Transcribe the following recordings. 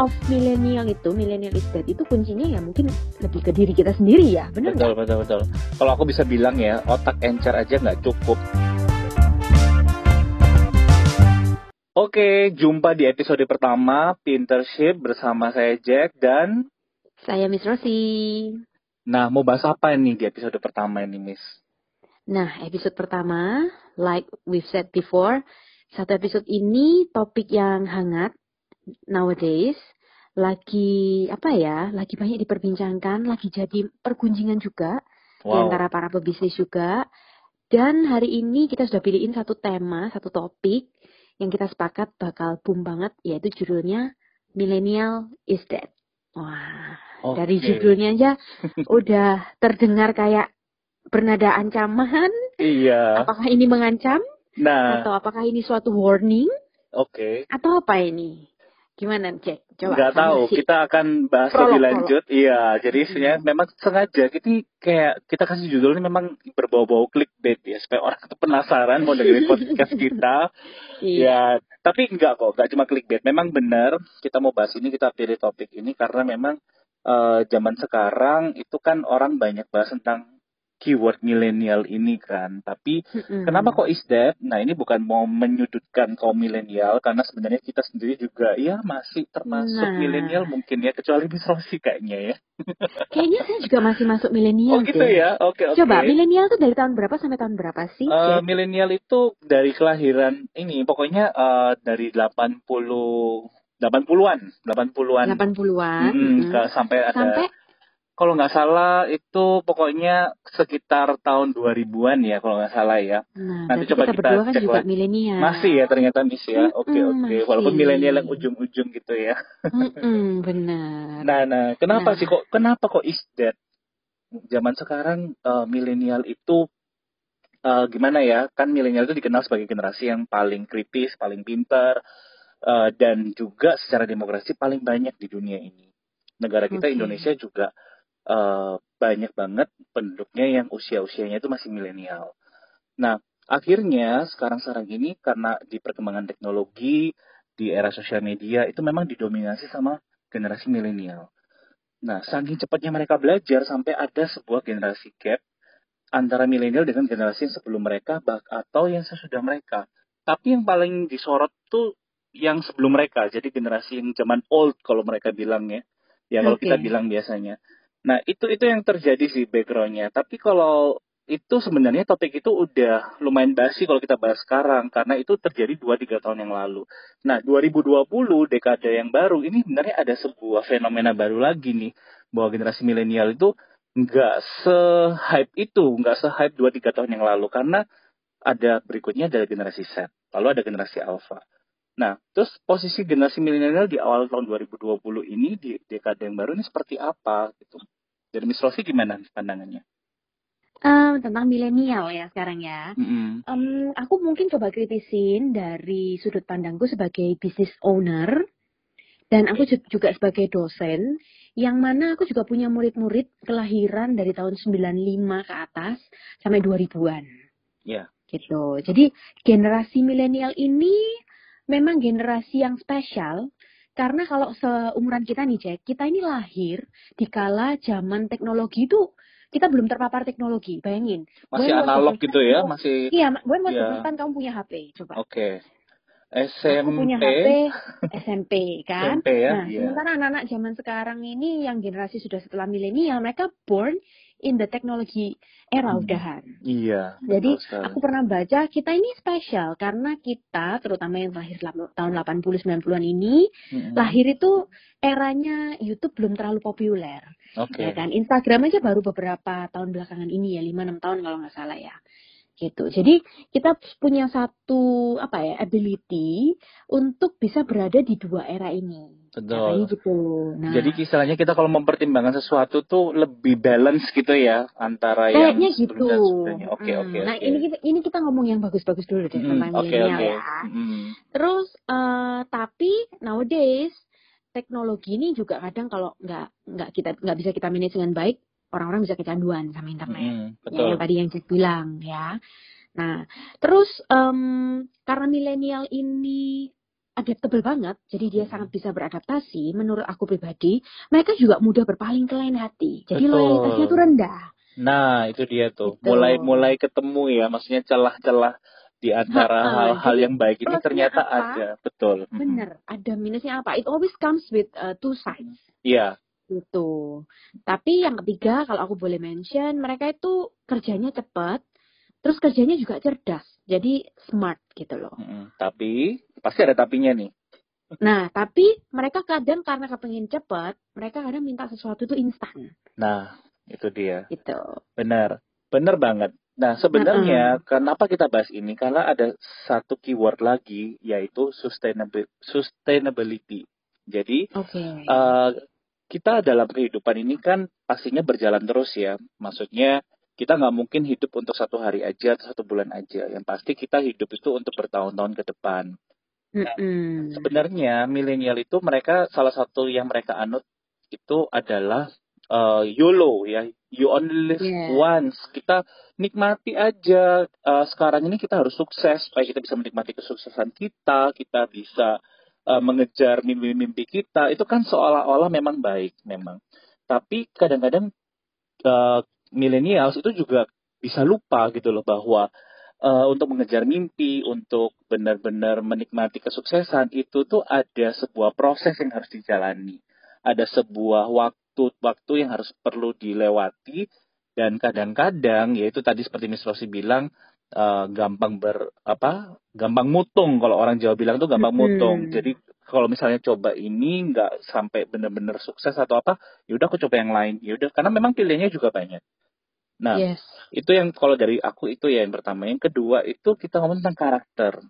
of millennial itu, millennial is dead itu kuncinya ya mungkin lebih ke diri kita sendiri ya, benar Betul, betul, betul. Kalau aku bisa bilang ya, otak encer aja nggak cukup. Oke, jumpa di episode pertama Pintership bersama saya Jack dan Saya Miss Rosi. Nah, mau bahas apa nih di episode pertama ini, Miss? Nah, episode pertama, like we've said before, satu episode ini topik yang hangat nowadays, lagi apa ya, lagi banyak diperbincangkan, lagi jadi pergunjingan juga di Wow. antara para pebisnis juga. Dan hari ini kita sudah pilihin satu tema, satu topik yang kita sepakat bakal boom banget, yaitu judulnya Millennial is Dead. Wah, dari Oke. judulnya aja udah terdengar kayak bernada ancaman. Iya. Apakah ini mengancam Nah, atau apakah ini suatu warning oke. atau apa ini? Gimana, Jack? Coba. Nggak sama tahu, si- kita akan bahas Prolog, lebih lanjut. Iya, jadi Hmm. sebenarnya memang sengaja kita kayak kita kasih judulnya memang berbau-bau clickbait ya, supaya orang tuh penasaran mau dengerin podcast kita. Iya. Ya, tapi enggak kok, enggak cuma clickbait. Memang benar kita mau bahas ini, kita pilih topik ini karena memang eh, zaman sekarang itu kan orang banyak bahas tentang keyword milenial ini kan. Tapi Mm-mm. kenapa kok is that? Nah, ini bukan mau menyudutkan kaum milenial karena sebenarnya kita sendiri juga ya masih termasuk Nah. milenial mungkin ya kecuali Rosi kayaknya ya. Kayaknya saya juga masih masuk milenial Oh gitu deh. ya. Oke, oke. Coba, milenial tuh dari tahun berapa sampai tahun berapa sih? Eh, Jack? milenial itu dari kelahiran ini pokoknya eh, dari 80 80-an, 80-an. 80-an. Mm, mm. ke- sampai ada Sampai kalau nggak salah itu pokoknya sekitar tahun 2000-an ya kalau nggak salah ya. Nah, Nanti coba kita kita berdua kan cek juga lagi. milenial. Masih ya ternyata Miss ya. Oke, Mm-mm, oke. masih. Walaupun milenial yang ujung-ujung gitu ya. Mm-mm, benar. Nah, nah, kenapa Nah. sih kok kenapa kok is that? Zaman sekarang eh, milenial itu eh, gimana ya? Kan milenial itu dikenal sebagai generasi yang paling kritis, paling pintar eh, dan juga secara demokrasi paling banyak di dunia ini. Negara kita Oke. Indonesia juga eh, banyak banget penduduknya yang usia-usianya itu masih milenial. Nah, akhirnya sekarang-sekarang ini karena di perkembangan teknologi, di era sosial media itu memang didominasi sama generasi milenial. Nah, saking cepatnya mereka belajar sampai ada sebuah generasi gap antara milenial dengan generasi yang sebelum mereka atau yang sesudah mereka. Tapi yang paling disorot tuh yang sebelum mereka, jadi generasi yang zaman old kalau mereka bilang ya, ya kalau Oke. kita bilang biasanya. Nah itu itu yang terjadi sih backgroundnya. Tapi kalau itu sebenarnya topik itu udah lumayan basi kalau kita bahas sekarang karena itu terjadi 2-3 tahun yang lalu. Nah 2020 dekade yang baru ini sebenarnya ada sebuah fenomena baru lagi nih bahwa generasi milenial itu nggak se-hype itu, nggak se-hype 2-3 tahun yang lalu karena ada berikutnya ada generasi Z, lalu ada generasi Alpha. Nah, terus posisi generasi milenial di awal tahun 2020 ini di dekade yang baru ini seperti apa gitu? Dari Miss Rosi gimana pandangannya? Em, tentang milenial ya sekarang ya. Mm-mm. Em, aku mungkin coba kritisin dari sudut pandangku sebagai business owner dan aku ju- juga sebagai dosen yang mana aku juga punya murid-murid kelahiran dari tahun 95 ke atas sampai 2000-an. Ya. Gitu. Jadi generasi milenial ini memang generasi yang spesial karena kalau seumuran kita nih Jack, kita ini lahir di kala zaman teknologi itu kita belum terpapar teknologi. Bayangin. Masih the analog gitu ya, kamu- masih Iya, Iya. first time kamu punya HP? Coba. oke. Aku punya SMP, HP SMP kan. SMP ya, Nah, iya. sementara anak-anak zaman sekarang ini yang generasi sudah setelah milenial, mereka born in the technology era Hmm. udahan. Iya. Jadi aku pernah baca kita ini spesial karena kita terutama yang lahir tahun 80 90-an ini Mm-mm. lahir itu eranya YouTube belum terlalu populer. Oke. Ya kan? Instagram aja baru beberapa tahun belakangan ini ya, 5 6 tahun kalau nggak salah ya. Gitu. Jadi kita punya satu apa ya, ability untuk bisa berada di dua era ini. Katanya Betul. gitu. Nah, Jadi istilahnya kita kalau mempertimbangkan sesuatu tuh lebih balance gitu ya antara yang kayaknya gitu. Oke, Hmm. oke, Nah, oke. ini kita ini kita ngomong yang bagus-bagus dulu deh Mm, tentang Oke, milenial oke. ya. Mm. Terus eh, tapi nowadays teknologi ini juga kadang kalau nggak nggak kita nggak bisa kita manage dengan baik, orang-orang bisa kecanduan sama internet. Mm, Ya, Betul. yang tadi yang Jack bilang ya. Nah, terus em, karena milenial ini adaptable banget, jadi dia Hmm. sangat bisa beradaptasi. Menurut aku pribadi, mereka juga mudah berpaling ke lain hati. Jadi Betul. loyalitasnya tuh rendah. Nah, itu dia tuh. Gitu. Mulai-mulai ketemu ya, maksudnya celah-celah di antara hal-hal yang baik ini ternyata apa? ada. Betul. Bener, ada minusnya apa? It always comes with uh, two sides. Iya, Gitu. Tapi yang ketiga, kalau aku boleh mention, mereka itu kerjanya cepat, terus kerjanya juga cerdas. Jadi smart gitu loh. mm-mm. tapi pasti ada tapinya nih. Nah, tapi mereka kadang karena kepengin cepat, mereka kadang minta sesuatu itu instan. Nah, itu dia. Gitu. Benar. Benar banget. Nah, sebenarnya kenapa kita bahas ini? Karena ada satu keyword lagi yaitu sustainability. Jadi, Oke. eh, kita dalam kehidupan ini kan pastinya berjalan terus ya. Maksudnya kita nggak mungkin hidup untuk satu hari aja atau satu bulan aja. Yang pasti kita hidup itu untuk bertahun-tahun ke depan. Mm-mm. Sebenarnya milenial itu mereka salah satu yang mereka anut itu adalah eh, YOLO ya. You only live Yeah. once. Kita nikmati aja eh, sekarang ini kita harus sukses supaya kita bisa menikmati kesuksesan kita, kita bisa eh, mengejar mimpi-mimpi kita. Itu kan seolah-olah memang baik memang. Tapi kadang-kadang eh, millennials itu juga bisa lupa gitu loh bahwa eh, untuk mengejar mimpi, untuk benar-benar menikmati kesuksesan itu tuh ada sebuah proses yang harus dijalani, ada sebuah waktu-waktu yang harus perlu dilewati dan kadang-kadang yaitu tadi seperti Miss Rosi bilang eh, gampang ber apa gampang mutung. Kalau orang Jawa bilang tuh gampang Mm-mm. mutung. Jadi kalau misalnya coba ini nggak sampai benar-benar sukses atau apa ya udah aku coba yang lain. Ya udah karena memang pilihannya juga banyak. Nah yes. itu yang kalau dari aku itu ya yang pertama. Yang kedua itu kita ngomong tentang karakter.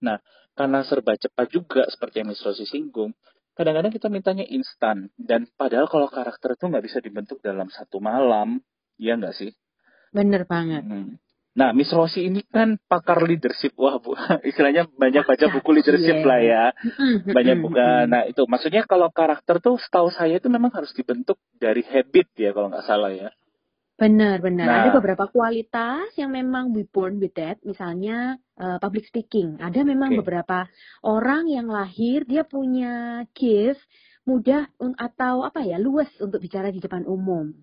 Nah karena serba cepat juga seperti yang Miss singgung kadang-kadang kita mintanya instan. Dan padahal kalau karakter itu nggak bisa dibentuk dalam satu malam. Ya nggak sih? Bener banget. Hmm. Nah Miss Rosi ini kan pakar leadership wah bu istilahnya banyak baca buku leadership Iya. lah ya banyak buka nah itu maksudnya kalau karakter tuh setahu saya itu memang harus dibentuk dari habit ya kalau nggak salah ya Benar, benar. Nah. Ada beberapa kualitas yang memang we born with that. Misalnya eh, public speaking. Ada memang Oke. beberapa orang yang lahir dia punya gift mudah un- atau apa ya luas untuk bicara di depan umum.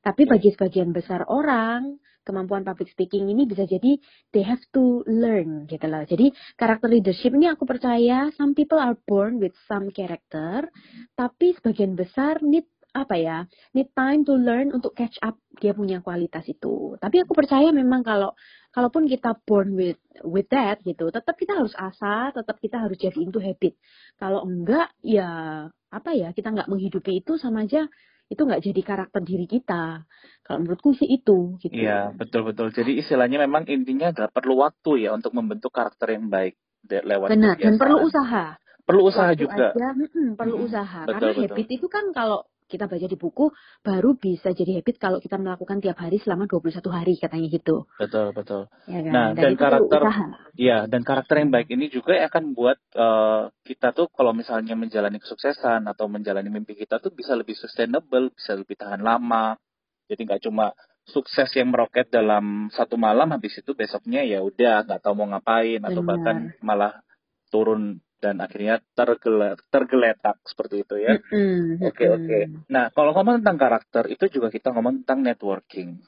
Tapi bagi sebagian besar orang kemampuan public speaking ini bisa jadi they have to learn gitu loh. Jadi karakter leadership ini aku percaya some people are born with some character, tapi sebagian besar need apa ya need time to learn untuk catch up dia punya kualitas itu. Tapi aku percaya memang kalau kalaupun kita born with with that gitu, tetap kita harus asah, tetap kita harus jadi itu habit. Kalau enggak ya apa ya kita nggak menghidupi itu sama aja itu nggak jadi karakter diri kita. Kalau menurutku sih itu gitu. Iya, betul-betul. Jadi istilahnya memang intinya adalah perlu waktu ya untuk membentuk karakter yang baik lewat Benar dan perlu usaha. Perlu usaha Waktu juga. aja, mm-mm, perlu usaha. Betul, Karena betul. habit itu kan kalau kita baca di buku baru bisa jadi habit kalau kita melakukan tiap hari selama 21 hari katanya gitu. Betul, betul. Ya kan? Nah, dan perlu karakter-. Iya, dan karakter yang baik ini juga akan buat eh, kita tuh kalau misalnya menjalani kesuksesan atau menjalani mimpi kita tuh bisa lebih sustainable, bisa lebih tahan lama. Jadi nggak cuma sukses yang meroket dalam satu malam habis itu besoknya ya udah nggak tahu mau ngapain atau Benar. bahkan malah turun dan akhirnya tergele- tergeletak seperti itu ya. Oke mm-mm. oke. Nah kalau ngomong tentang karakter itu juga kita ngomong tentang networking.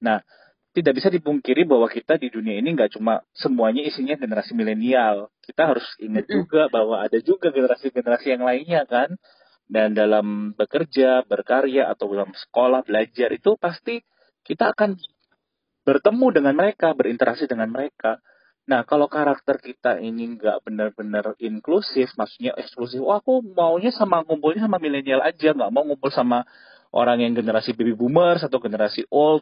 Nah tidak bisa dipungkiri bahwa kita di dunia ini nggak cuma semuanya isinya generasi milenial. Kita harus ingat juga bahwa ada juga generasi-generasi yang lainnya kan. Dan dalam bekerja, berkarya atau dalam sekolah belajar itu pasti kita akan bertemu dengan mereka, berinteraksi dengan mereka. Nah, kalau karakter kita ini nggak benar-benar inklusif, maksudnya eksklusif, oh aku maunya sama ngumpulnya sama milenial aja, nggak mau ngumpul sama orang yang generasi baby boomers atau generasi old,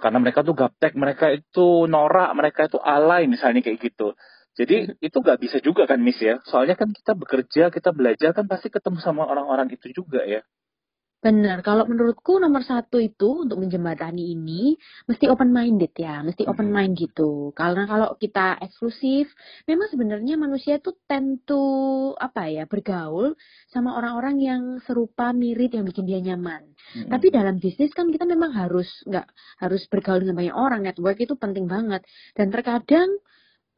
karena mereka tuh gaptek, mereka itu norak, mereka itu alay, misalnya kayak gitu. Jadi itu nggak bisa juga kan, Miss ya? Soalnya kan kita bekerja, kita belajar kan pasti ketemu sama orang-orang itu juga ya. Benar, kalau menurutku nomor satu itu untuk menjembatani ini mesti open minded ya, mesti open Mm-mm. mind gitu. Karena kalau kita eksklusif, memang sebenarnya manusia itu tend to apa ya bergaul sama orang-orang yang serupa mirip yang bikin dia nyaman. Mm-mm. Tapi dalam bisnis kan kita memang harus nggak harus bergaul dengan banyak orang, network itu penting banget. Dan terkadang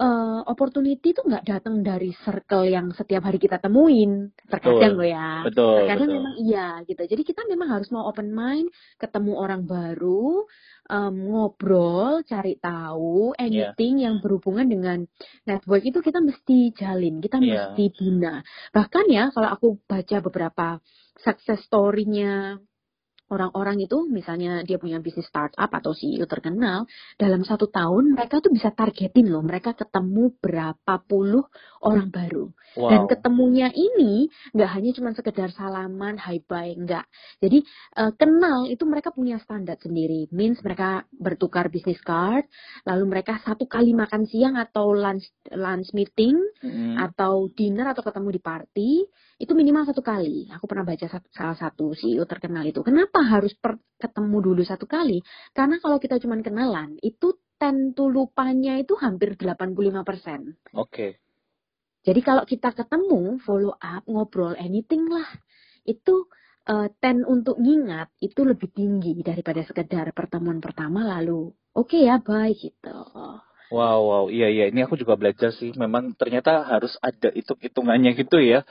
uh, opportunity itu nggak datang dari circle yang setiap hari kita temuin. Terkadang loh ya. Betul. Terkadang betul. memang iya gitu. Jadi kita memang harus mau open mind, ketemu orang baru, um, ngobrol, cari tahu, Iya. anything yang berhubungan dengan network itu kita mesti jalin, kita Iya. mesti bina. Bahkan ya kalau aku baca beberapa success story-nya orang-orang itu misalnya dia punya bisnis startup atau CEO terkenal dalam satu tahun mereka tuh bisa targetin loh mereka ketemu berapa puluh orang baru dan Wow. ketemunya ini nggak hanya cuma sekedar salaman hi bye nggak jadi eh, kenal itu mereka punya standar sendiri means mereka bertukar bisnis card lalu mereka satu kali makan siang atau lunch lunch meeting Mm-mm. atau dinner atau ketemu di party itu minimal satu kali. Aku pernah baca salah satu CEO terkenal itu. Kenapa harus per- ketemu dulu satu kali? Karena kalau kita cuma kenalan, itu tentu lupanya itu hampir 85%. Oke. Jadi kalau kita ketemu, follow up, ngobrol, anything lah, itu eh, ten untuk ngingat itu lebih tinggi daripada sekedar pertemuan pertama lalu oke ya bye gitu. Wow, wow, iya, iya. Ini aku juga belajar sih. Memang ternyata harus ada hitung-hitungannya gitu ya.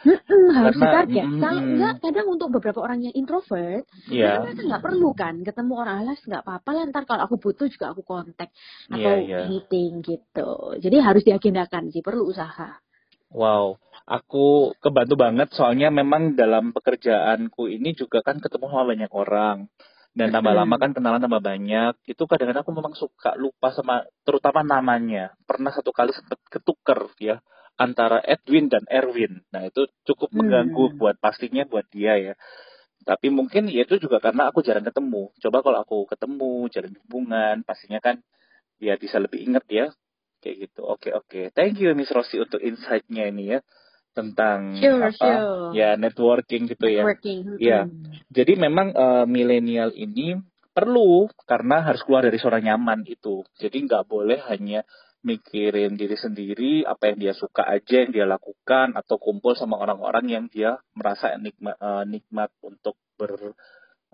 Harus Karena, ditarget. mm, Kalau mm. enggak, kadang untuk beberapa orang yang introvert, Iya, Mereka nggak perlu kan ketemu orang alas nggak apa-apa lah ntar kalau aku butuh juga aku kontak iya, atau iya. meeting gitu. Jadi harus diagendakan sih perlu usaha. Wow, aku kebantu banget soalnya memang dalam pekerjaanku ini juga kan ketemu sama banyak orang. Dan tambah lama kan kenalan tambah banyak. Itu kadang-kadang aku memang suka lupa sama terutama namanya. Pernah satu kali sempat ketuker ya antara Edwin dan Erwin. Nah, itu cukup mengganggu Hmm. buat pastinya buat dia ya. Tapi mungkin ya itu juga karena aku jarang ketemu. Coba kalau aku ketemu, jalin hubungan, pastinya kan ya bisa lebih inget ya. Kayak gitu. Oke, oke. Thank you Miss Rosi untuk insight-nya ini ya. Tentang Sure, apa? sure. Ya, networking gitu ya. Networking. Iya. mm-mm. Jadi memang eh, milenial ini perlu karena harus keluar dari zona nyaman itu. Jadi nggak boleh hanya mikirin diri sendiri, apa yang dia suka aja yang dia lakukan atau kumpul sama orang-orang yang dia merasa nikmat eh, nikmat untuk ber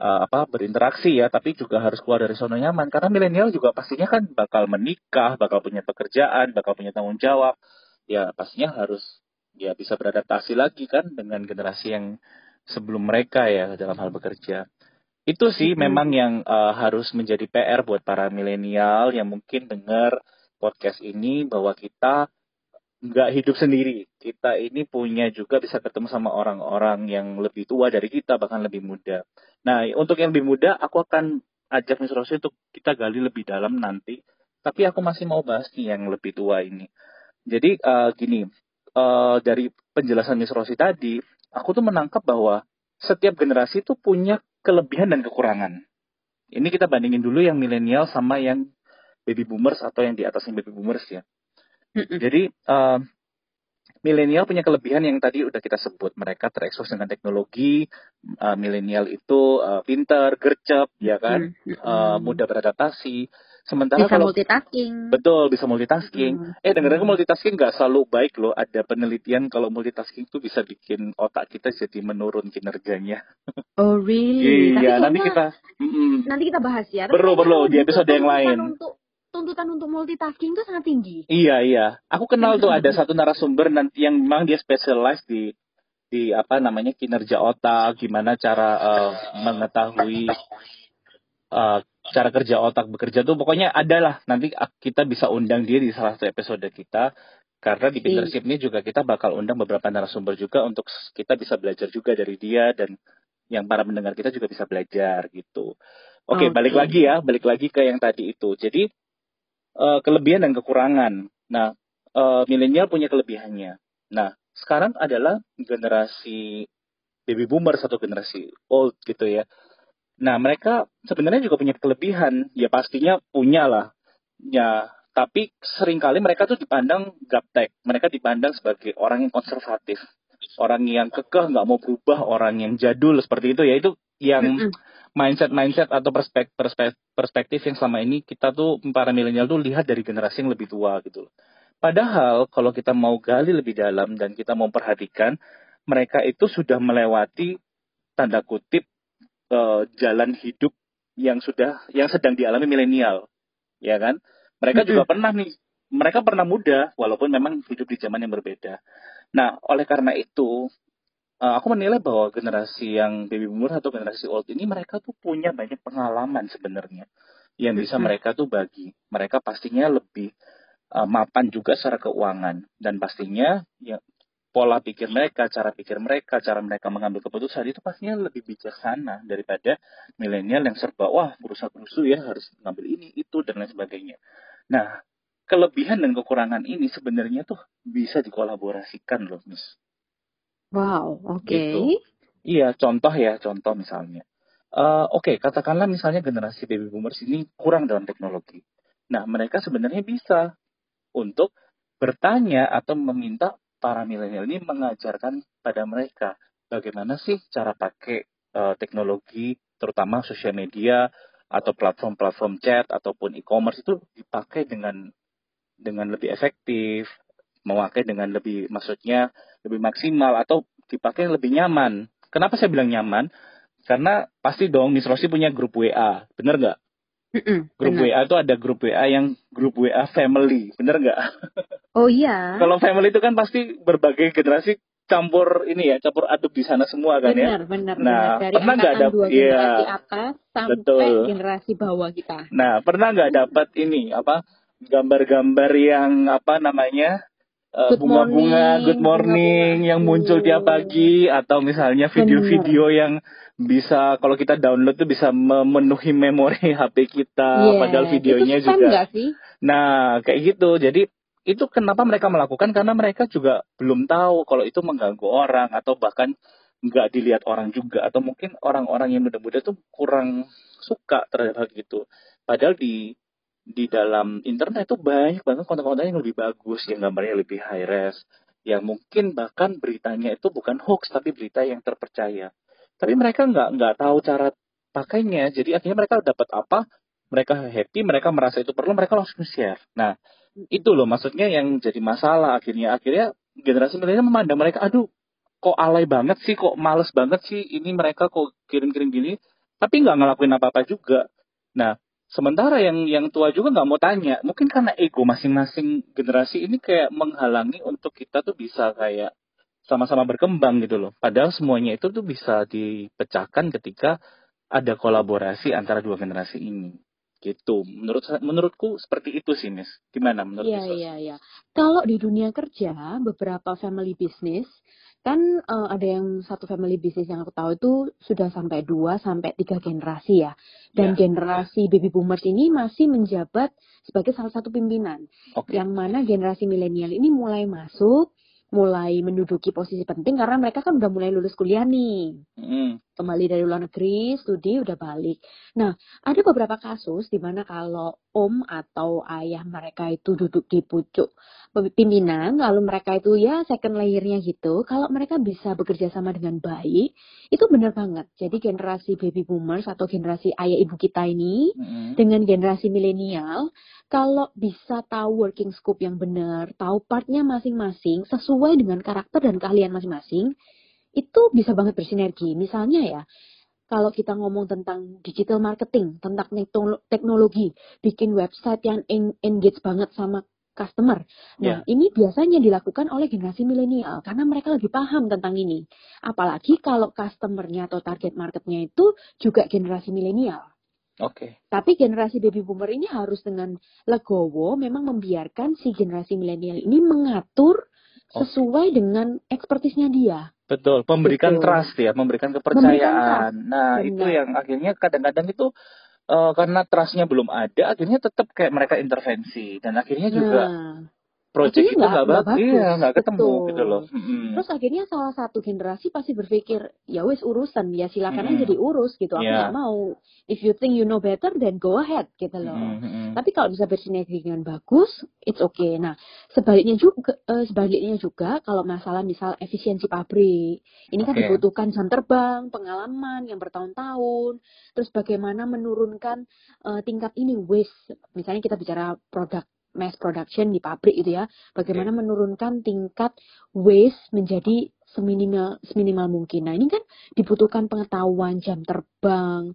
eh, apa berinteraksi ya, tapi juga harus keluar dari zona nyaman karena milenial juga pastinya kan bakal menikah, bakal punya pekerjaan, bakal punya tanggung jawab. Ya pastinya harus ya bisa beradaptasi lagi kan dengan generasi yang sebelum mereka ya dalam hal bekerja. Itu sih Mm-mm. memang yang eh, harus menjadi PR buat para milenial yang mungkin dengar podcast ini bahwa kita nggak hidup sendiri. Kita ini punya juga bisa ketemu sama orang-orang yang lebih tua dari kita, bahkan lebih muda. Nah, untuk yang lebih muda, aku akan ajak Miss Rosi untuk kita gali lebih dalam nanti. Tapi aku masih mau bahas nih yang lebih tua ini. Jadi eh, gini, eh, dari penjelasan Miss Rosi tadi, aku tuh menangkap bahwa setiap generasi itu punya kelebihan dan kekurangan. Ini kita bandingin dulu yang milenial sama yang baby boomers atau yang di atasnya baby boomers ya. Jadi eh, milenial punya kelebihan yang tadi udah kita sebut. Mereka terekspos dengan teknologi. Eh, milenial itu eh, pinter, gercep, ya kan. Eh, mudah beradaptasi. Sementara Bisa kalau multitasking. betul bisa multitasking. Mm. Eh dengar-dengar Mm. multitasking nggak selalu baik loh. Ada penelitian kalau multitasking tuh bisa bikin otak kita jadi menurun kinerjanya. Oh really? Iya, nanti kita. Mm-mm. nanti kita bahas ya. Perlu, perlu. kalau Di episode yang lain. Untuk, tuntutan untuk multitasking itu sangat tinggi. Iya iya. Aku kenal tuh ada satu narasumber nanti yang memang dia specialize di di apa namanya kinerja otak, gimana cara eh, mengetahui eh, cara kerja otak bekerja tuh pokoknya ada lah nanti kita bisa undang dia di salah satu episode kita karena di Iya. Pintership ini juga kita bakal undang beberapa narasumber juga untuk kita bisa belajar juga dari dia dan yang para pendengar kita juga bisa belajar gitu. Oke, Oke. balik lagi ya, balik lagi ke yang tadi itu. Jadi eh, kelebihan dan kekurangan. Nah, eh, milenial punya kelebihannya. Nah, sekarang adalah generasi baby boomers atau generasi old gitu ya. Nah, mereka sebenarnya juga punya kelebihan. Ya pastinya punya lah. Ya, tapi sering kali mereka tuh dipandang gaptek. Mereka dipandang sebagai orang yang konservatif. Orang yang kekeh, nggak mau berubah, orang yang jadul seperti itu ya. Itu yang mindset-mindset atau perspektif, perspektif yang selama ini kita tuh para milenial tuh lihat dari generasi yang lebih tua gitu. loh. Padahal kalau kita mau gali lebih dalam dan kita mau perhatikan, mereka itu sudah melewati tanda kutip eh, jalan hidup yang sudah yang sedang dialami milenial, ya kan? Mereka juga Mm-mm. pernah nih mereka pernah muda walaupun memang hidup di zaman yang berbeda. Nah, oleh karena itu uh, aku menilai bahwa generasi yang baby boomer atau generasi old ini mereka tuh punya banyak pengalaman sebenarnya yang bisa mereka tuh bagi. Mereka pastinya lebih uh, mapan juga secara keuangan dan pastinya ya pola pikir mereka, cara pikir mereka, cara mereka mengambil keputusan itu pastinya lebih bijaksana daripada milenial yang serba wah berusaha berusaha ya harus ngambil ini itu dan lain sebagainya. Nah kelebihan dan kekurangan ini sebenarnya tuh bisa dikolaborasikan loh, Miss. Wow, oke. Okay. Gitu. Iya, contoh ya, contoh misalnya. Uh, oke, okay, katakanlah misalnya generasi baby boomers ini kurang dalam teknologi. Nah, mereka sebenarnya bisa untuk bertanya atau meminta para milenial ini mengajarkan pada mereka bagaimana sih cara pakai uh, teknologi, terutama sosial media atau platform-platform chat ataupun e-commerce itu dipakai dengan dengan lebih efektif, memakai dengan lebih maksudnya lebih maksimal atau dipakai lebih nyaman. Kenapa saya bilang nyaman? Karena pasti dong Miss Rossi punya grup WA, bener nggak? Grup benar. WA itu ada grup WA yang grup WA family, bener nggak? Oh iya. Kalau family itu kan pasti berbagai generasi campur ini ya, campur aduk di sana semua kan benar, ya. Benar, benar. Nah, Dari pernah nggak dapat ya, generasi atas sampai betul. generasi bawah kita. Nah, pernah nggak dapat ini apa gambar-gambar yang apa namanya bunga-bunga good morning, bunga yang muncul tiap pagi atau misalnya video-video yang bisa kalau kita download tuh bisa memenuhi memori HP kita yeah, padahal videonya itu juga. sih? Nah, kayak gitu. Jadi itu kenapa mereka melakukan karena mereka juga belum tahu kalau itu mengganggu orang atau bahkan nggak dilihat orang juga atau mungkin orang-orang yang muda-muda tuh kurang suka terhadap hal gitu. Padahal di di dalam internet itu banyak banget konten-konten yang lebih bagus, yang gambarnya lebih high res, yang mungkin bahkan beritanya itu bukan hoax tapi berita yang terpercaya. Tapi mereka nggak nggak tahu cara pakainya, jadi akhirnya mereka dapat apa, mereka happy, mereka merasa itu perlu, mereka langsung share. Nah, itu loh maksudnya yang jadi masalah akhirnya. Akhirnya generasi milenial memandang mereka, aduh, kok alay banget sih, kok males banget sih, ini mereka kok kirim-kirim gini, tapi nggak ngelakuin apa-apa juga. Nah, Sementara yang yang tua juga nggak mau tanya, mungkin karena ego masing-masing generasi ini kayak menghalangi untuk kita tuh bisa kayak sama-sama berkembang gitu loh. Padahal semuanya itu tuh bisa dipecahkan ketika ada kolaborasi antara dua generasi ini. Gitu. Menurut menurutku seperti itu sih, Miss. Gimana menurut Iya, iya, iya. Kalau di dunia kerja, beberapa family business kan uh, ada yang satu family business yang aku tahu itu sudah sampai dua sampai tiga generasi ya dan yeah. generasi baby boomers ini masih menjabat sebagai salah satu pimpinan okay. yang mana generasi milenial ini mulai masuk mulai menduduki posisi penting karena mereka kan udah mulai lulus kuliah nih. Mm. Kembali dari luar negeri, studi udah balik. Nah, ada beberapa kasus di mana kalau om atau ayah mereka itu duduk di pucuk pimpinan, lalu mereka itu ya second layernya gitu, kalau mereka bisa bekerja sama dengan baik, itu benar banget. Jadi generasi baby boomers atau generasi ayah ibu kita ini mm. dengan generasi milenial kalau bisa tahu working scope yang benar, tahu partnya masing-masing sesuai dengan karakter dan keahlian masing-masing, itu bisa banget bersinergi. Misalnya ya, kalau kita ngomong tentang digital marketing, tentang teknologi, bikin website yang engage banget sama customer. Nah, yeah. ini biasanya dilakukan oleh generasi milenial karena mereka lebih paham tentang ini. Apalagi kalau customernya atau target marketnya itu juga generasi milenial. Oke. Okay. Tapi generasi baby boomer ini harus dengan legowo memang membiarkan si generasi milenial ini mengatur okay. sesuai dengan ekspertisnya dia. Betul, memberikan Betul. trust ya, memberikan kepercayaan. Memberikan nah, Benar. itu yang akhirnya kadang-kadang itu uh, karena trustnya belum ada, akhirnya tetap kayak mereka intervensi dan akhirnya juga nah project itu nggak bagus, iya nggak ketemu Betul. gitu loh. Hmm. Terus akhirnya salah satu generasi pasti berpikir ya wes urusan ya silakan hmm. aja diurus gitu. Aku yeah. nggak mau. If you think you know better, then go ahead gitu loh. Hmm. Tapi kalau bisa bersinergi dengan bagus, it's okay. Nah sebaliknya juga, uh, sebaliknya juga kalau masalah misal efisiensi pabrik, ini kan okay. dibutuhkan jam terbang, pengalaman yang bertahun-tahun, terus bagaimana menurunkan uh, tingkat ini waste. Misalnya kita bicara produk mass production di pabrik itu ya, bagaimana okay. menurunkan tingkat waste menjadi seminimal seminimal mungkin. Nah, ini kan dibutuhkan pengetahuan jam terbang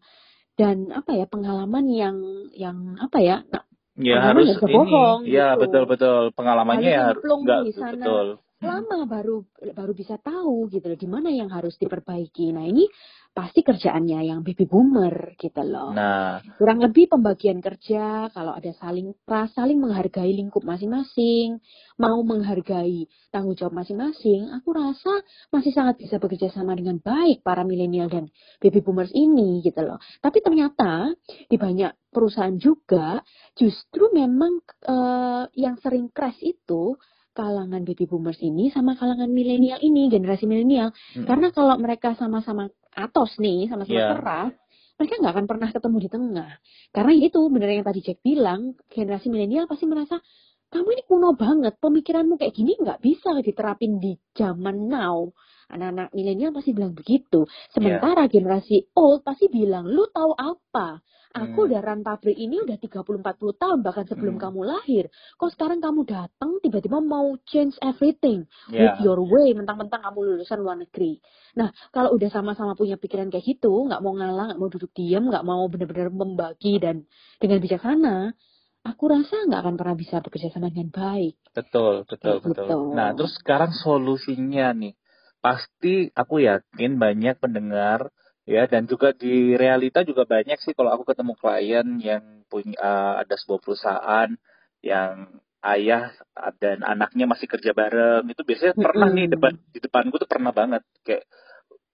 dan apa ya, pengalaman yang yang apa ya, nah, Ya harus ini. Bohong, ya gitu. betul betul pengalamannya ya harus enggak betul. Lama baru baru bisa tahu gitu loh di mana yang harus diperbaiki. Nah ini pasti kerjaannya yang baby boomer gitu loh. Nah, kurang lebih pembagian kerja kalau ada saling saling menghargai lingkup masing-masing, mau menghargai tanggung jawab masing-masing, aku rasa masih sangat bisa bekerja sama dengan baik para milenial dan baby boomers ini gitu loh. Tapi ternyata di banyak perusahaan juga justru memang uh, yang sering crash itu kalangan baby boomers ini sama kalangan milenial ini, generasi milenial. Hmm. Karena kalau mereka sama-sama atos nih sama-sama yeah. keras mereka nggak akan pernah ketemu di tengah karena itu benar yang tadi Jack bilang generasi milenial pasti merasa kamu ini kuno banget pemikiranmu kayak gini nggak bisa diterapin di zaman now anak-anak milenial pasti bilang begitu sementara yeah. generasi old pasti bilang lu tahu apa Aku hmm. udah run pabrik ini udah 30-40 tahun bahkan sebelum hmm. kamu lahir. Kok sekarang kamu datang tiba-tiba mau change everything yeah. with your way mentang-mentang kamu lulusan luar negeri. Nah kalau udah sama-sama punya pikiran kayak gitu, nggak mau ngalah, nggak mau duduk diam, nggak mau benar-benar membagi dan dengan bijaksana, aku rasa nggak akan pernah bisa bekerja sama dengan baik. Betul, betul, betul. betul. Nah terus sekarang solusinya nih, pasti aku yakin banyak pendengar ya dan juga di realita juga banyak sih kalau aku ketemu klien yang punya uh, ada sebuah perusahaan yang ayah dan anaknya masih kerja bareng. Itu biasanya pernah nih depan di depanku tuh pernah banget. Kayak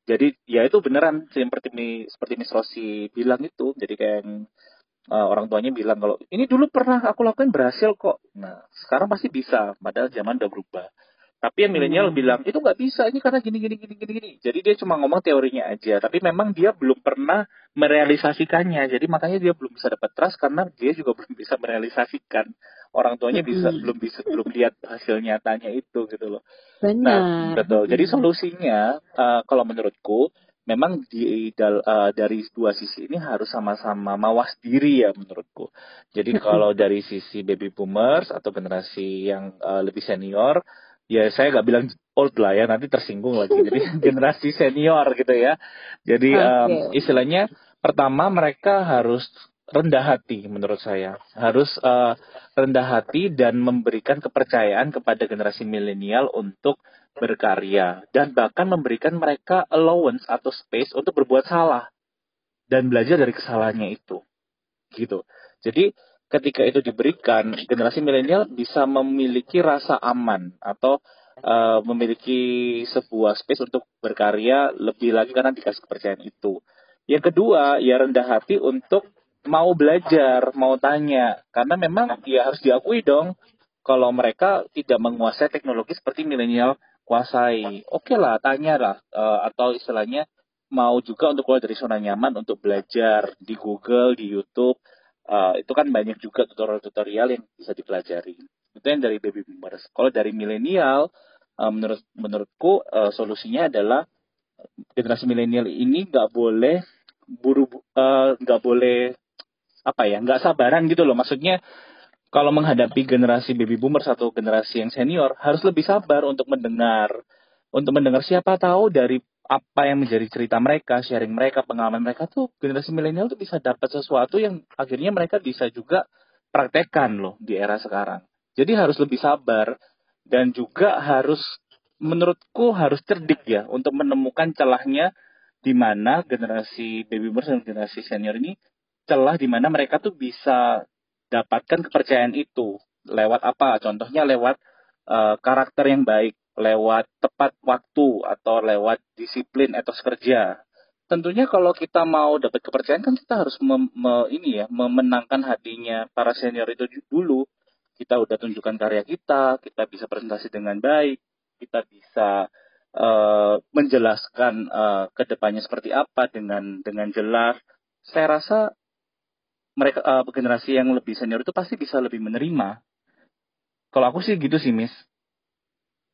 jadi ya itu beneran seperti seperti Miss Rosi bilang itu. Jadi kayak uh, orang tuanya bilang kalau ini dulu pernah aku lakukan berhasil kok. Nah sekarang pasti bisa padahal zaman udah berubah tapi yang milenial hmm. bilang itu nggak bisa ini karena gini gini gini gini gini. Jadi dia cuma ngomong teorinya aja, tapi memang dia belum pernah merealisasikannya. Jadi makanya dia belum bisa dapat trust karena dia juga belum bisa merealisasikan. Orang tuanya bisa hmm. belum bisa belum lihat hasil nyatanya itu gitu loh. Benar. Nah, betul. Jadi hmm. solusinya uh, kalau menurutku memang di dal, uh, dari dua sisi ini harus sama-sama mawas diri ya menurutku. Jadi kalau dari sisi baby boomers atau generasi yang uh, lebih senior ya saya nggak bilang old lah ya nanti tersinggung lagi. Jadi generasi senior gitu ya. Jadi okay. um, istilahnya pertama mereka harus rendah hati menurut saya. Harus uh, rendah hati dan memberikan kepercayaan kepada generasi milenial untuk berkarya. Dan bahkan memberikan mereka allowance atau space untuk berbuat salah. Dan belajar dari kesalahannya itu. Gitu. Jadi ketika itu diberikan, generasi milenial bisa memiliki rasa aman atau uh, memiliki sebuah space untuk berkarya lebih lagi karena dikasih kepercayaan itu. Yang kedua, ya rendah hati untuk mau belajar, mau tanya, karena memang ya harus diakui dong kalau mereka tidak menguasai teknologi seperti milenial kuasai. Oke okay lah, tanya lah, uh, atau istilahnya mau juga untuk keluar dari zona nyaman untuk belajar di Google, di YouTube, uh, itu kan banyak juga tutorial-tutorial yang bisa dipelajari. Itu yang dari baby boomers. Kalau dari milenial, uh, menurut menurutku uh, solusinya adalah generasi milenial ini nggak boleh buru nggak uh, boleh apa ya nggak sabaran gitu loh maksudnya kalau menghadapi generasi baby boomers atau generasi yang senior harus lebih sabar untuk mendengar untuk mendengar siapa tahu dari apa yang menjadi cerita mereka, sharing mereka, pengalaman mereka tuh generasi milenial tuh bisa dapat sesuatu yang akhirnya mereka bisa juga praktekkan loh di era sekarang. Jadi harus lebih sabar dan juga harus menurutku harus cerdik ya untuk menemukan celahnya di mana generasi baby boomers dan generasi senior ini celah di mana mereka tuh bisa dapatkan kepercayaan itu lewat apa? Contohnya lewat uh, karakter yang baik, lewat tepat waktu atau lewat disiplin etos kerja. Tentunya kalau kita mau dapat kepercayaan kan kita harus mem, me, ini ya memenangkan hatinya para senior itu dulu. Kita udah tunjukkan karya kita, kita bisa presentasi dengan baik, kita bisa uh, menjelaskan uh, ke depannya seperti apa dengan dengan jelas. Saya rasa mereka uh, generasi yang lebih senior itu pasti bisa lebih menerima. Kalau aku sih gitu sih, Miss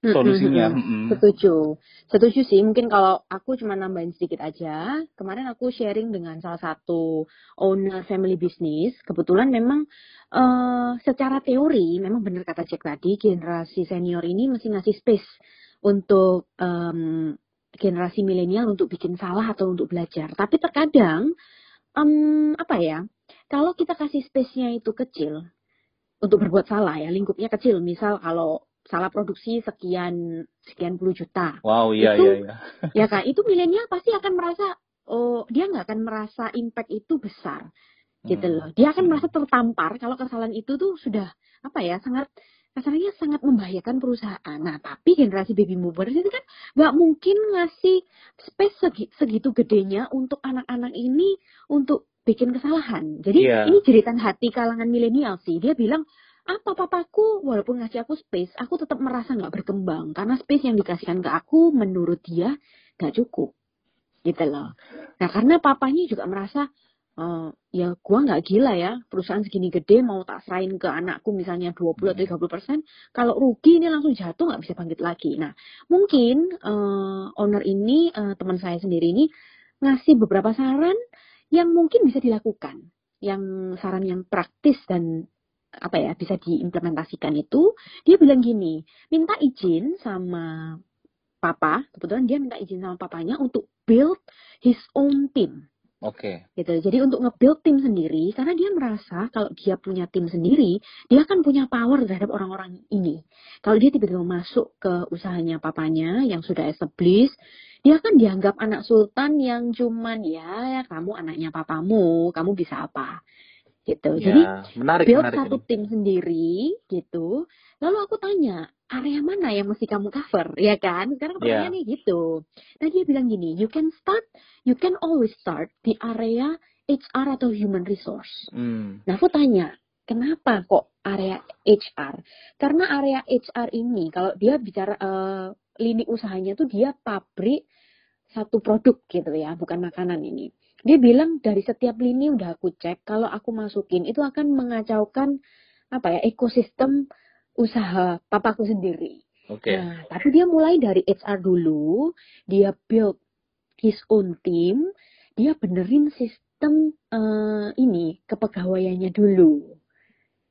solusinya. Mm -hmm. Setuju, setuju sih. Mungkin kalau aku cuma nambahin sedikit aja. Kemarin aku sharing dengan salah satu owner family business. Kebetulan memang uh, secara teori, memang benar kata Jack tadi, generasi senior ini masih ngasih space untuk um, generasi milenial untuk bikin salah atau untuk belajar. Tapi terkadang um, apa ya? Kalau kita kasih space-nya itu kecil, untuk berbuat salah ya, lingkupnya kecil. Misal kalau salah produksi sekian sekian puluh juta. Wow, iya itu, iya iya. ya kan, itu milenial pasti akan merasa oh dia nggak akan merasa impact itu besar gitu Hmm. loh. Dia akan merasa tertampar kalau kesalahan itu tuh sudah apa ya sangat kasarnya sangat membahayakan perusahaan. Nah, tapi generasi baby boomers itu kan nggak mungkin ngasih space segi- segitu gedenya untuk anak-anak ini untuk bikin kesalahan. Jadi Iya. ini jeritan hati kalangan milenial sih. Dia bilang apa papaku? Walaupun ngasih aku space, aku tetap merasa nggak berkembang. Karena space yang dikasihkan ke aku menurut dia nggak cukup. Gitu loh. Nah karena papanya juga merasa eh, ya gua nggak gila ya perusahaan segini gede mau tak serahin ke anakku misalnya 20 atau 30 persen kalau rugi ini langsung jatuh nggak bisa bangkit lagi. Nah mungkin eh, owner ini eh, teman saya sendiri ini ngasih beberapa saran yang mungkin bisa dilakukan, yang saran yang praktis dan apa ya bisa diimplementasikan itu dia bilang gini minta izin sama papa kebetulan dia minta izin sama papanya untuk build his own team Oke. gitu. Jadi untuk nge-build tim sendiri, karena dia merasa kalau dia punya tim sendiri, dia akan punya power terhadap orang-orang ini. Kalau dia tiba-tiba masuk ke usahanya papanya yang sudah established, dia akan dianggap anak sultan yang cuman ya kamu anaknya papamu, kamu bisa apa? Gitu. Jadi Ya, menarik build menarik satu ini. tim sendiri gitu. Lalu aku tanya, area mana yang mesti kamu cover, ya kan? Sekarang Ya. pertanyaannya gitu. Nah dia bilang gini, you can start, you can always start di area HR atau human resource. Hmm. Nah aku tanya, kenapa kok area HR? Karena area HR ini, kalau dia bicara eh, lini usahanya tuh dia pabrik satu produk gitu ya, bukan makanan ini. Dia bilang dari setiap lini udah aku cek, kalau aku masukin itu akan mengacaukan apa ya ekosistem usaha papaku sendiri. Oke. Nah, tapi dia mulai dari HR dulu, dia build his own team, dia benerin sistem eh, ini kepegawaiannya dulu.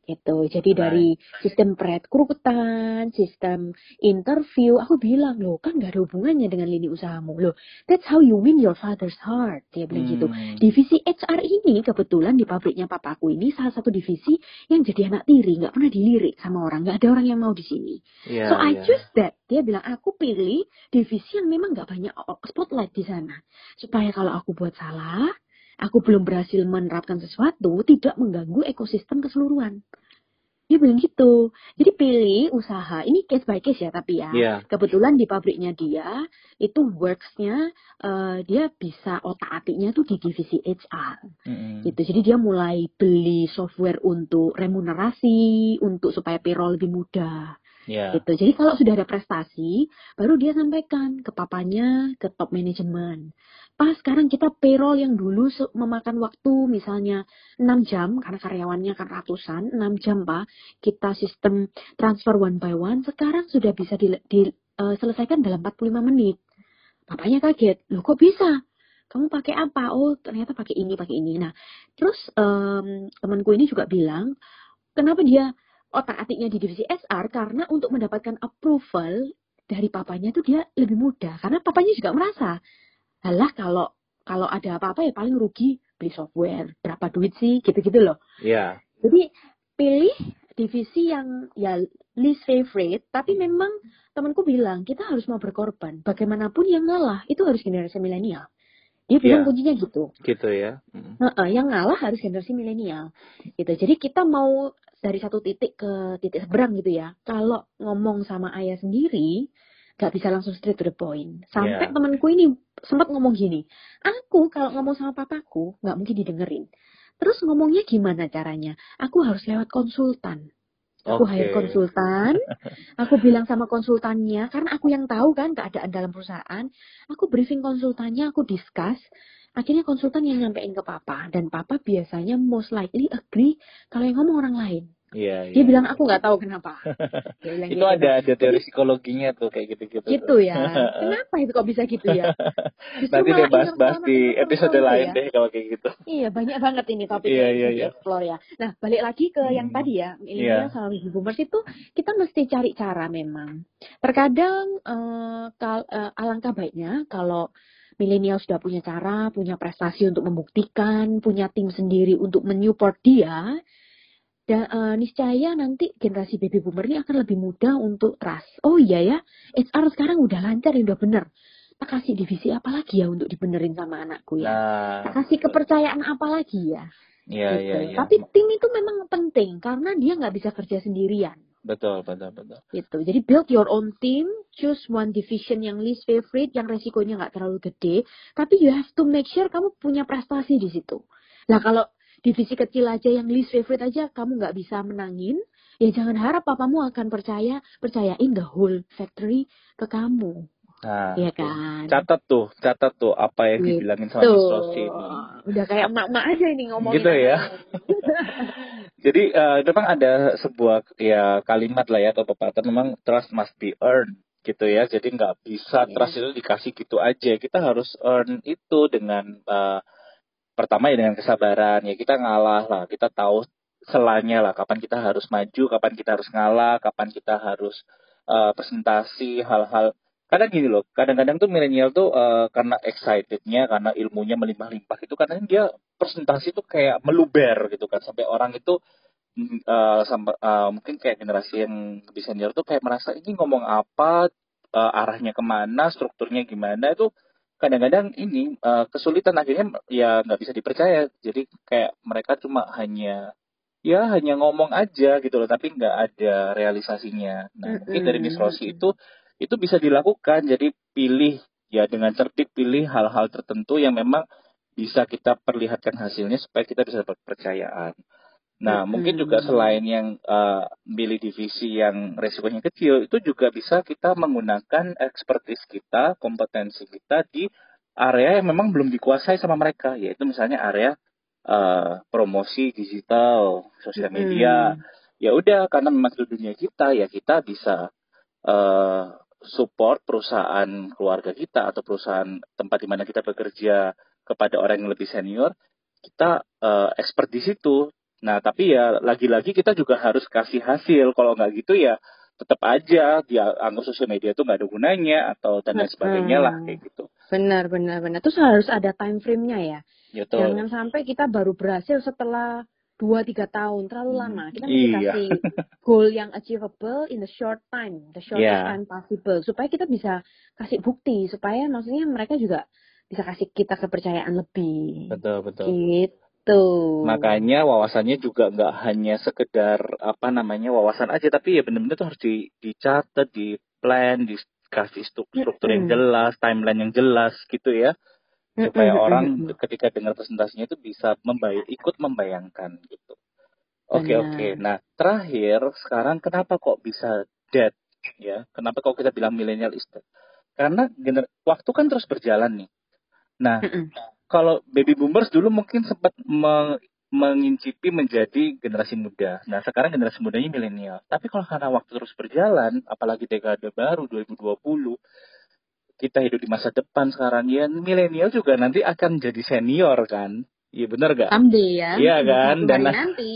Gitu. Jadi dari sistem perekrutan, sistem interview, aku bilang loh kan gak ada hubungannya dengan lini usahamu loh. That's how you win your father's heart. Dia bilang gitu. Hmm. Divisi HR ini kebetulan di pabriknya papaku ini salah satu divisi yang jadi anak tiri, nggak pernah dilirik sama orang, nggak ada orang yang mau di sini. Iya, so I iya. choose that. Dia bilang aku pilih divisi yang memang nggak banyak spotlight di sana, supaya kalau aku buat salah, aku belum berhasil menerapkan sesuatu, tidak mengganggu ekosistem keseluruhan. Dia bilang gitu. Jadi pilih usaha. Ini case by case ya tapi ya. Iya. Kebetulan di pabriknya dia itu worksnya eh, dia bisa otak atiknya tuh di divisi HR Mm-mm. gitu. Jadi dia mulai beli software untuk remunerasi, untuk supaya payroll lebih mudah Iya. gitu. Jadi kalau sudah ada prestasi, baru dia sampaikan ke papanya, ke top manajemen. Pak, sekarang kita payroll yang dulu memakan waktu misalnya 6 jam, karena karyawannya kan ratusan, 6 jam Pak, kita sistem transfer one by one, sekarang sudah bisa diselesaikan dalam 45 menit. Papanya kaget, loh kok bisa? Kamu pakai apa? Oh, ternyata pakai ini, pakai ini. Nah, terus em, temanku ini juga bilang, kenapa dia otak atiknya di divisi SR? Karena untuk mendapatkan approval dari papanya tuh dia lebih mudah. Karena papanya juga merasa, alah kalau kalau ada apa-apa ya paling rugi beli software. Berapa duit sih? Gitu-gitu loh. Iya. Jadi pilih divisi yang ya least favorite, tapi memang temanku bilang kita harus mau berkorban. Bagaimanapun yang ngalah itu harus generasi milenial. Dia bilang Iya. kuncinya gitu. Gitu ya. Mm. Heeh, yang ngalah harus generasi milenial. Gitu. Jadi kita mau dari satu titik ke titik seberang gitu ya. Kalau ngomong sama ayah sendiri, nggak bisa langsung straight to the point. Sampai Iya. temanku ini sempat ngomong gini, aku kalau ngomong sama papaku nggak mungkin didengerin. Terus ngomongnya gimana caranya? Aku harus lewat konsultan. Aku Oke. hire konsultan, aku bilang sama konsultannya, karena aku yang tahu kan keadaan dalam perusahaan, aku briefing konsultannya, aku discuss, akhirnya konsultan yang nyampein ke papa, dan papa biasanya most likely agree kalau yang ngomong orang lain. Iya. Dia iya. bilang aku nggak tahu kenapa. Dia bilang itu gitu. ada ada teori psikologinya tuh kayak gitu-gitu. Gitu ya. Kenapa itu kok bisa gitu ya? Justru Nanti deh bahas-bahas di episode seru lain ya. deh kalau kayak gitu. Iya, banyak banget ini topiknya Iya, yang iya, iya. di-explore ya. Nah, balik lagi ke yang Hmm. tadi ya, milenial Iya. sama baby boomers itu kita mesti cari cara memang. Terkadang eh, kal- eh, alangkah baiknya kalau milenial sudah punya cara, punya prestasi untuk membuktikan, punya tim sendiri untuk menyupport dia, dan uh, niscaya nanti generasi baby boomer ini akan lebih mudah untuk trust. Oh iya ya, HR sekarang udah lancar, udah bener. Tak kasih divisi apa lagi ya untuk dibenerin sama anakku ya? Nah, tak kasih kepercayaan apa lagi ya? Iya, gitu. iya, iya. Tapi tim itu memang penting karena dia nggak bisa kerja sendirian. Betul, betul, betul. Gitu. Jadi build your own team, choose one division yang least favorite, yang resikonya nggak terlalu gede, tapi you have to make sure kamu punya prestasi di situ. Nah kalau divisi kecil aja yang least favorite aja kamu nggak bisa menangin, ya jangan harap papamu akan percaya percayain the whole factory ke kamu. Nah, ya kan. Catat tuh, catat tuh apa yang gitu. dibilangin sama Miss Rosie ini. Udah kayak emak-emak aja ini ngomongin. Gitu ya. Jadi uh, memang ada sebuah ya kalimat lah ya atau pepatah memang trust must be earned gitu ya. Jadi nggak bisa yeah. trust itu dikasih gitu aja. Kita harus earn itu dengan uh, pertama ya dengan kesabaran. Ya kita ngalah lah kita tahu selanya lah kapan kita harus maju kapan kita harus ngalah kapan kita harus uh, presentasi hal-hal. Kadang gini loh kadang-kadang tuh milenial tuh uh, karena excitednya karena ilmunya melimpah-limpah itu kadang dia presentasi tuh kayak meluber gitu kan. Sampai orang itu uh, sampai uh, mungkin kayak generasi yang lebih senior tuh kayak merasa ini ngomong apa uh, arahnya ke mana strukturnya gimana itu kadang-kadang ini uh, kesulitan akhirnya ya nggak bisa dipercaya. Jadi kayak mereka cuma hanya ya hanya ngomong aja gitu loh tapi nggak ada realisasinya. Nah mm-hmm. mungkin dari Miss Rosie itu itu bisa dilakukan. Jadi pilih ya dengan cerdik pilih hal-hal tertentu yang memang bisa kita perlihatkan hasilnya supaya kita bisa dapat kepercayaan Nah, hmm. mungkin juga selain yang uh, milih divisi yang resikonya kecil, itu juga bisa kita menggunakan expertise kita, kompetensi kita di area yang memang belum dikuasai sama mereka, yaitu misalnya area uh, promosi digital, sosial media. Hmm. Ya udah, karena memang itu dunia kita, ya kita bisa uh, support perusahaan keluarga kita atau perusahaan tempat di mana kita bekerja kepada orang yang lebih senior, kita uh, expert di situ Nah, tapi ya lagi-lagi kita juga harus kasih hasil. Kalau nggak gitu ya tetap aja dia anggap sosial media itu nggak ada gunanya atau dan lain sebagainya lah kayak gitu. Benar, benar, benar. Terus harus ada time frame-nya ya. Betul. Jangan sampai kita baru berhasil setelah dua tiga tahun terlalu hmm, lama. Kita mesti iya. kasih goal yang achievable in the short time, the short yeah. time possible, supaya kita bisa kasih bukti, supaya maksudnya mereka juga bisa kasih kita kepercayaan lebih. Betul betul. Gitu. Gitu. Makanya wawasannya juga nggak hanya sekedar apa namanya wawasan aja, tapi ya benar-benar tuh harus di, dicatat, di plan, dikasih struktur yang jelas, timeline yang jelas gitu ya, supaya orang ketika dengar presentasinya itu bisa membay ikut membayangkan gitu. Oke okay, oke. Okay. Nah terakhir sekarang kenapa kok bisa dead ya? Kenapa kok kita bilang milenial is dead? Karena gener waktu kan terus berjalan nih. Nah kalau baby boomers dulu mungkin sempat meng, mengincipi menjadi generasi muda. Nah, sekarang generasi mudanya milenial. Tapi kalau karena waktu terus berjalan, apalagi dekade baru 2020, kita hidup di masa depan sekarang ya milenial juga nanti akan jadi senior kan? Iya benar gak? Someday ya. Iya kan? Dan nah, nanti.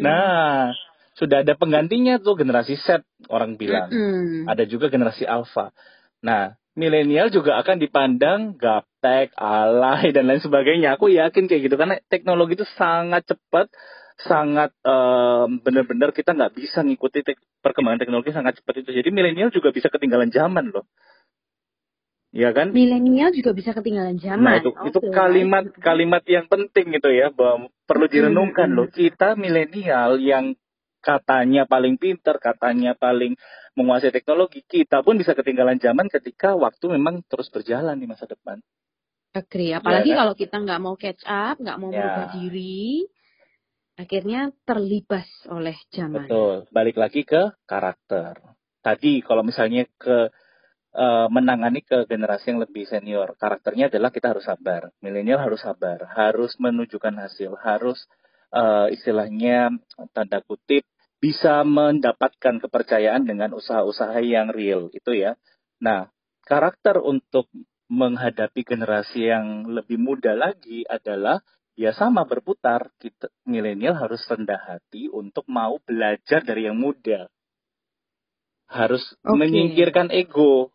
Nah, sudah ada penggantinya tuh generasi Z orang bilang. Mm -mm. Ada juga generasi Alpha. Nah, milenial juga akan dipandang gaptek, alay dan lain sebagainya. Aku yakin kayak gitu karena teknologi itu sangat cepat, sangat um, benar-benar kita nggak bisa ngikuti tek perkembangan teknologi sangat cepat itu. Jadi milenial juga bisa ketinggalan zaman loh. Ya kan? Milenial juga bisa ketinggalan zaman. Nah, itu, okay. itu kalimat kalimat yang penting itu ya, bahwa perlu direnungkan hmm. loh. Kita milenial yang katanya paling pinter, katanya paling menguasai teknologi, kita pun bisa ketinggalan zaman ketika waktu memang terus berjalan di masa depan. Agree. Apalagi ya, kalau kita nggak mau catch up, nggak mau ya. merubah diri, akhirnya terlibas oleh zaman. Betul. Balik lagi ke karakter. Tadi kalau misalnya ke uh, menangani ke generasi yang lebih senior, karakternya adalah kita harus sabar. Milenial harus sabar, harus menunjukkan hasil, harus uh, istilahnya tanda kutip bisa mendapatkan kepercayaan dengan usaha-usaha yang real itu ya. Nah, karakter untuk menghadapi generasi yang lebih muda lagi adalah ya sama berputar. Kita milenial harus rendah hati untuk mau belajar dari yang muda. Harus okay. menyingkirkan ego.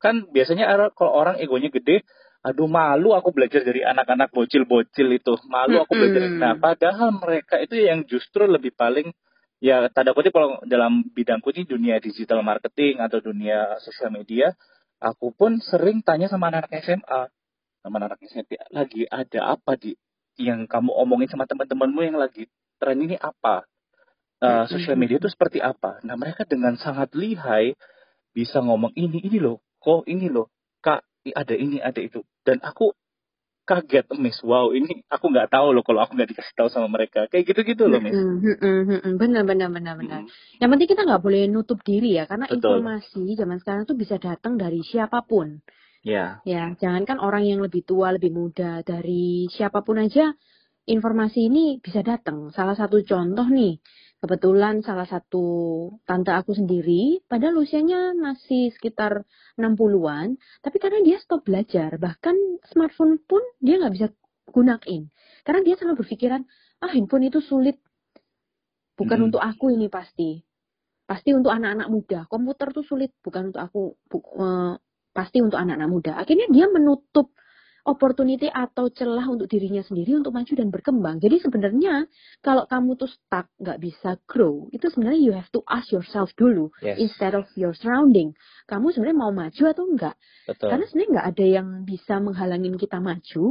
Kan biasanya kalau orang egonya gede, aduh malu aku belajar dari anak-anak bocil-bocil itu. Malu aku belajar. Nah, padahal mereka itu yang justru lebih paling ya tanda kutip kalau dalam bidangku ini dunia digital marketing atau dunia sosial media, aku pun sering tanya sama anak-anak SMA, sama anak SMP, lagi ada apa di yang kamu omongin sama teman-temanmu yang lagi tren ini apa? Uh, sosial media itu seperti apa? Nah mereka dengan sangat lihai bisa ngomong ini ini loh, kok ini loh, kak ada ini ada itu, dan aku kaget miss. Wow ini aku nggak tahu loh kalau aku nggak dikasih tahu sama mereka. Kayak gitu gitu loh miss. Benar benar benar benar. Yang penting kita nggak boleh nutup diri ya karena Betul. informasi zaman sekarang tuh bisa datang dari siapa pun. Ya. Ya jangankan orang yang lebih tua lebih muda dari siapa pun aja informasi ini bisa datang salah satu contoh nih Kebetulan salah satu tante aku sendiri, padahal usianya masih sekitar 60-an, tapi karena dia stop belajar, bahkan smartphone pun dia nggak bisa gunain. Karena dia selalu berpikiran, ah handphone itu sulit, bukan hmm. untuk aku ini pasti. Pasti untuk anak-anak muda. Komputer tuh sulit, bukan untuk aku, bu, uh, pasti untuk anak-anak muda. Akhirnya dia menutup opportunity atau celah untuk dirinya sendiri untuk maju dan berkembang. Jadi sebenarnya kalau kamu tuh stuck, nggak bisa grow, itu sebenarnya you have to ask yourself dulu yes. instead of your surrounding. Kamu sebenarnya mau maju atau enggak? Betul. Karena sebenarnya nggak ada yang bisa menghalangin kita maju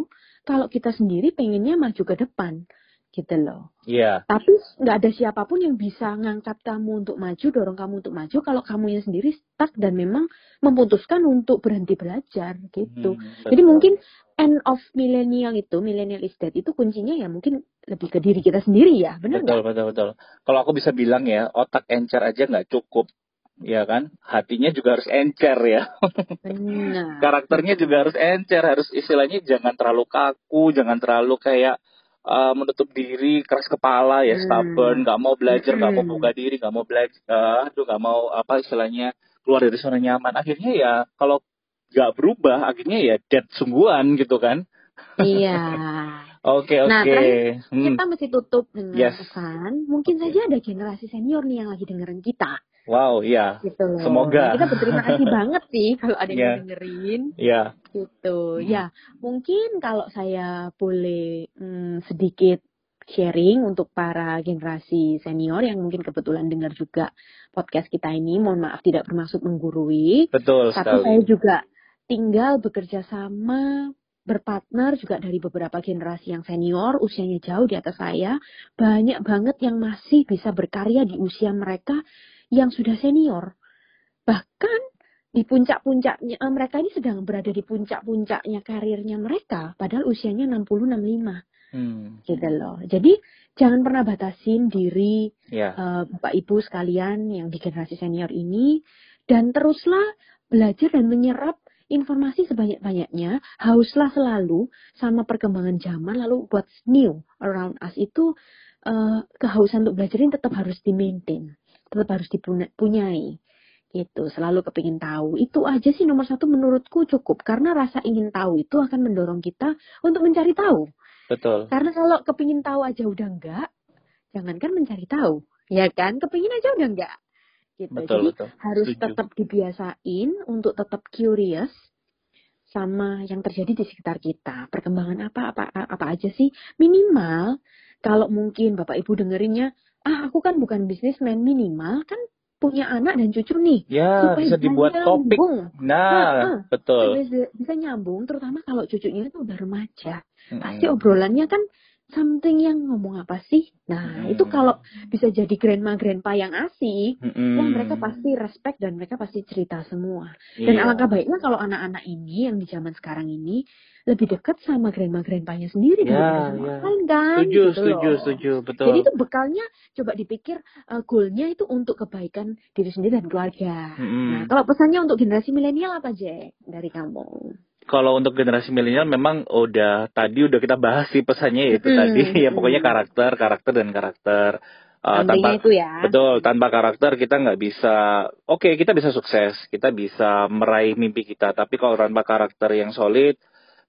kalau kita sendiri pengennya maju ke depan gitu loh. Iya. Yeah. Tapi nggak ada siapa pun yang bisa ngangkat kamu untuk maju, dorong kamu untuk maju kalau kamu yang sendiri stuck dan memang memutuskan untuk berhenti belajar gitu. Hmm, Jadi mungkin end of millennial itu, millennial is dead itu kuncinya ya mungkin lebih ke diri kita sendiri ya, benar Betul, gak? betul, betul. Kalau aku bisa bilang ya, otak encer aja nggak cukup ya kan hatinya juga harus encer ya Benar. karakternya juga harus encer harus istilahnya jangan terlalu kaku jangan terlalu kayak uh, menutup diri, keras kepala ya, hmm. stubborn, nggak mau belajar, nggak hmm. mau buka diri, nggak mau belajar, uh, aduh nggak mau apa istilahnya keluar dari zona nyaman. Akhirnya ya kalau nggak berubah, akhirnya ya dead sungguhan gitu kan? Iya. Oke oke. Nah, hmm. kita mesti tutup dengan yes. pesan. Mungkin okay. saja ada generasi senior nih yang lagi dengerin kita. Wow, iya. Gitu loh. Semoga. Kita berterima kasih banget sih kalau ada yang yeah. dengerin. Iya. Yeah. Gitu. Hmm. Ya, mungkin kalau saya boleh hmm, sedikit sharing untuk para generasi senior yang mungkin kebetulan dengar juga podcast kita ini. Mohon maaf tidak bermaksud menggurui. Betul Tapi sekali. saya juga tinggal bekerja sama berpartner juga dari beberapa generasi yang senior, usianya jauh di atas saya, banyak banget yang masih bisa berkarya di usia mereka yang sudah senior. Bahkan di puncak-puncaknya eh, mereka ini sedang berada di puncak-puncaknya karirnya mereka padahal usianya 60 65. Hmm. Gitu loh. Jadi jangan pernah batasin diri yeah. Ya. uh, Bapak Ibu sekalian yang di generasi senior ini dan teruslah belajar dan menyerap informasi sebanyak-banyaknya, hauslah selalu sama perkembangan zaman lalu what's new around us itu uh, kehausan untuk belajar ini tetap harus di-maintain tetap harus dipunyai gitu. Selalu kepingin tahu. Itu aja sih nomor satu menurutku cukup. Karena rasa ingin tahu itu akan mendorong kita untuk mencari tahu. Betul. Karena kalau kepingin tahu aja udah enggak jangankan mencari tahu. Ya kan? Kepingin aja udah enggak. Gitu. Betul, jadi betul. harus Setuju. tetap dibiasain untuk tetap curious sama yang terjadi di sekitar kita. Perkembangan apa apa apa aja sih? Minimal kalau mungkin bapak ibu dengerinnya ah aku kan bukan bisnismen minimal kan punya anak dan cucu nih. Ya supaya bisa dibuat nyambung. topik. Nah, nah betul. Bisa, bisa nyambung terutama kalau cucunya itu udah remaja. Hmm. pasti obrolannya kan something yang ngomong apa sih? Nah, hmm. itu kalau bisa jadi grandma grandpa yang asik, hmm. yang mereka pasti respect dan mereka pasti cerita semua. Dan yeah. alangkah baiknya kalau anak-anak ini yang di zaman sekarang ini lebih dekat sama grandma grandpanya sendiri ya, daripada sama ya. kan kan setuju gitu setuju loh. setuju betul jadi itu bekalnya coba dipikir uh, goalnya itu untuk kebaikan diri sendiri dan keluarga hmm. nah kalau pesannya untuk generasi milenial apa Jack dari kamu kalau untuk generasi milenial memang udah tadi udah kita bahas sih pesannya itu hmm, tadi ya pokoknya karakter karakter dan karakter Uh, tanpa itu ya. betul tanpa karakter kita nggak bisa oke okay, kita bisa sukses kita bisa meraih mimpi kita tapi kalau tanpa karakter yang solid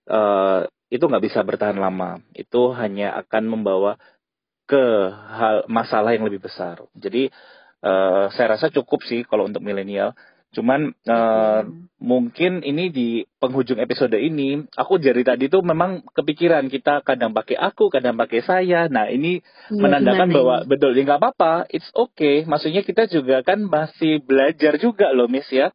uh, itu nggak bisa bertahan lama. Itu hanya akan membawa ke hal masalah yang lebih besar. Jadi uh, saya rasa cukup sih kalau untuk milenial Cuman uh, mungkin ini di penghujung episode ini aku dari tadi tuh memang kepikiran kita kadang pakai aku, kadang pakai saya. Nah ini ya, menandakan bahwa ini? betul ya nggak apa-apa, it's okay. Maksudnya kita juga kan masih belajar juga loh Miss ya.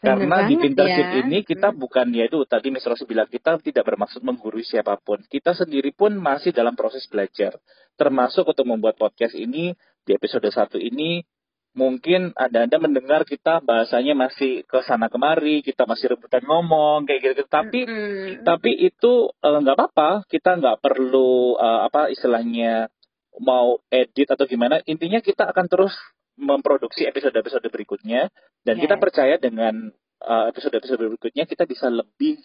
Karena di Pinterest ya. ini kita bukan ya itu tadi Miss Rosi bilang kita tidak bermaksud menggurui siapa pun. Kita sendiri pun masih dalam proses belajar. Termasuk untuk membuat podcast ini di episode satu ini mungkin ada anda mendengar kita bahasanya masih ke sana kemari, kita masih rebutan ngomong kayak gitu. Tapi mm-hmm. tapi itu eh, nggak uh, apa-apa, kita nggak perlu uh, apa istilahnya mau edit atau gimana. Intinya kita akan terus memproduksi episode-episode berikutnya dan yes. kita percaya dengan uh, episode-episode berikutnya kita bisa lebih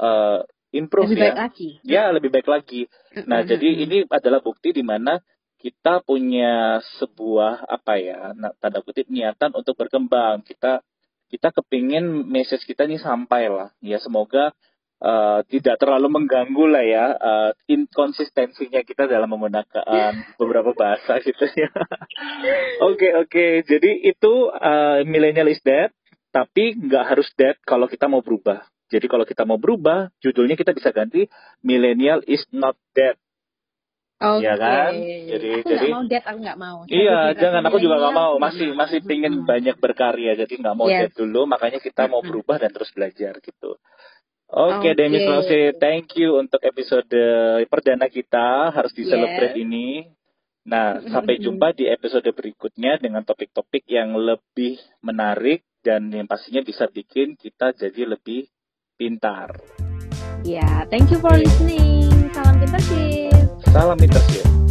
uh, improve lebih ya. Baik lagi. Ya, lebih baik lagi. Nah, mm -hmm. jadi ini adalah bukti di mana kita punya sebuah apa ya, tanda kutip niatan untuk berkembang. Kita kita kepingin message kita ini sampai lah. Ya, semoga uh, tidak terlalu mengganggu lah ya uh, inkonsistensinya kita dalam menggunakan beberapa bahasa gitu ya. Oke oke, okay, okay. jadi itu uh, millennial is dead, tapi nggak harus dead kalau kita mau berubah. Jadi kalau kita mau berubah, judulnya kita bisa ganti millennial is not dead. Okay. Ya kan? Jadi aku jadi mau dead, aku nggak mau. iya, jangan aku juga nggak mau. Masih masih pingin hmm. banyak berkarya, jadi nggak mau yes. dead dulu. Makanya kita mau berubah dan terus belajar gitu. Oke, okay, okay. Demis Rose, thank you untuk episode perdana kita harus di celebrate yes. ini. Nah, sampai jumpa di episode berikutnya dengan topik-topik yang lebih menarik dan yang pastinya bisa bikin kita jadi lebih pintar. Ya, yeah, thank you for listening. Salam pintar sih. Salam sih.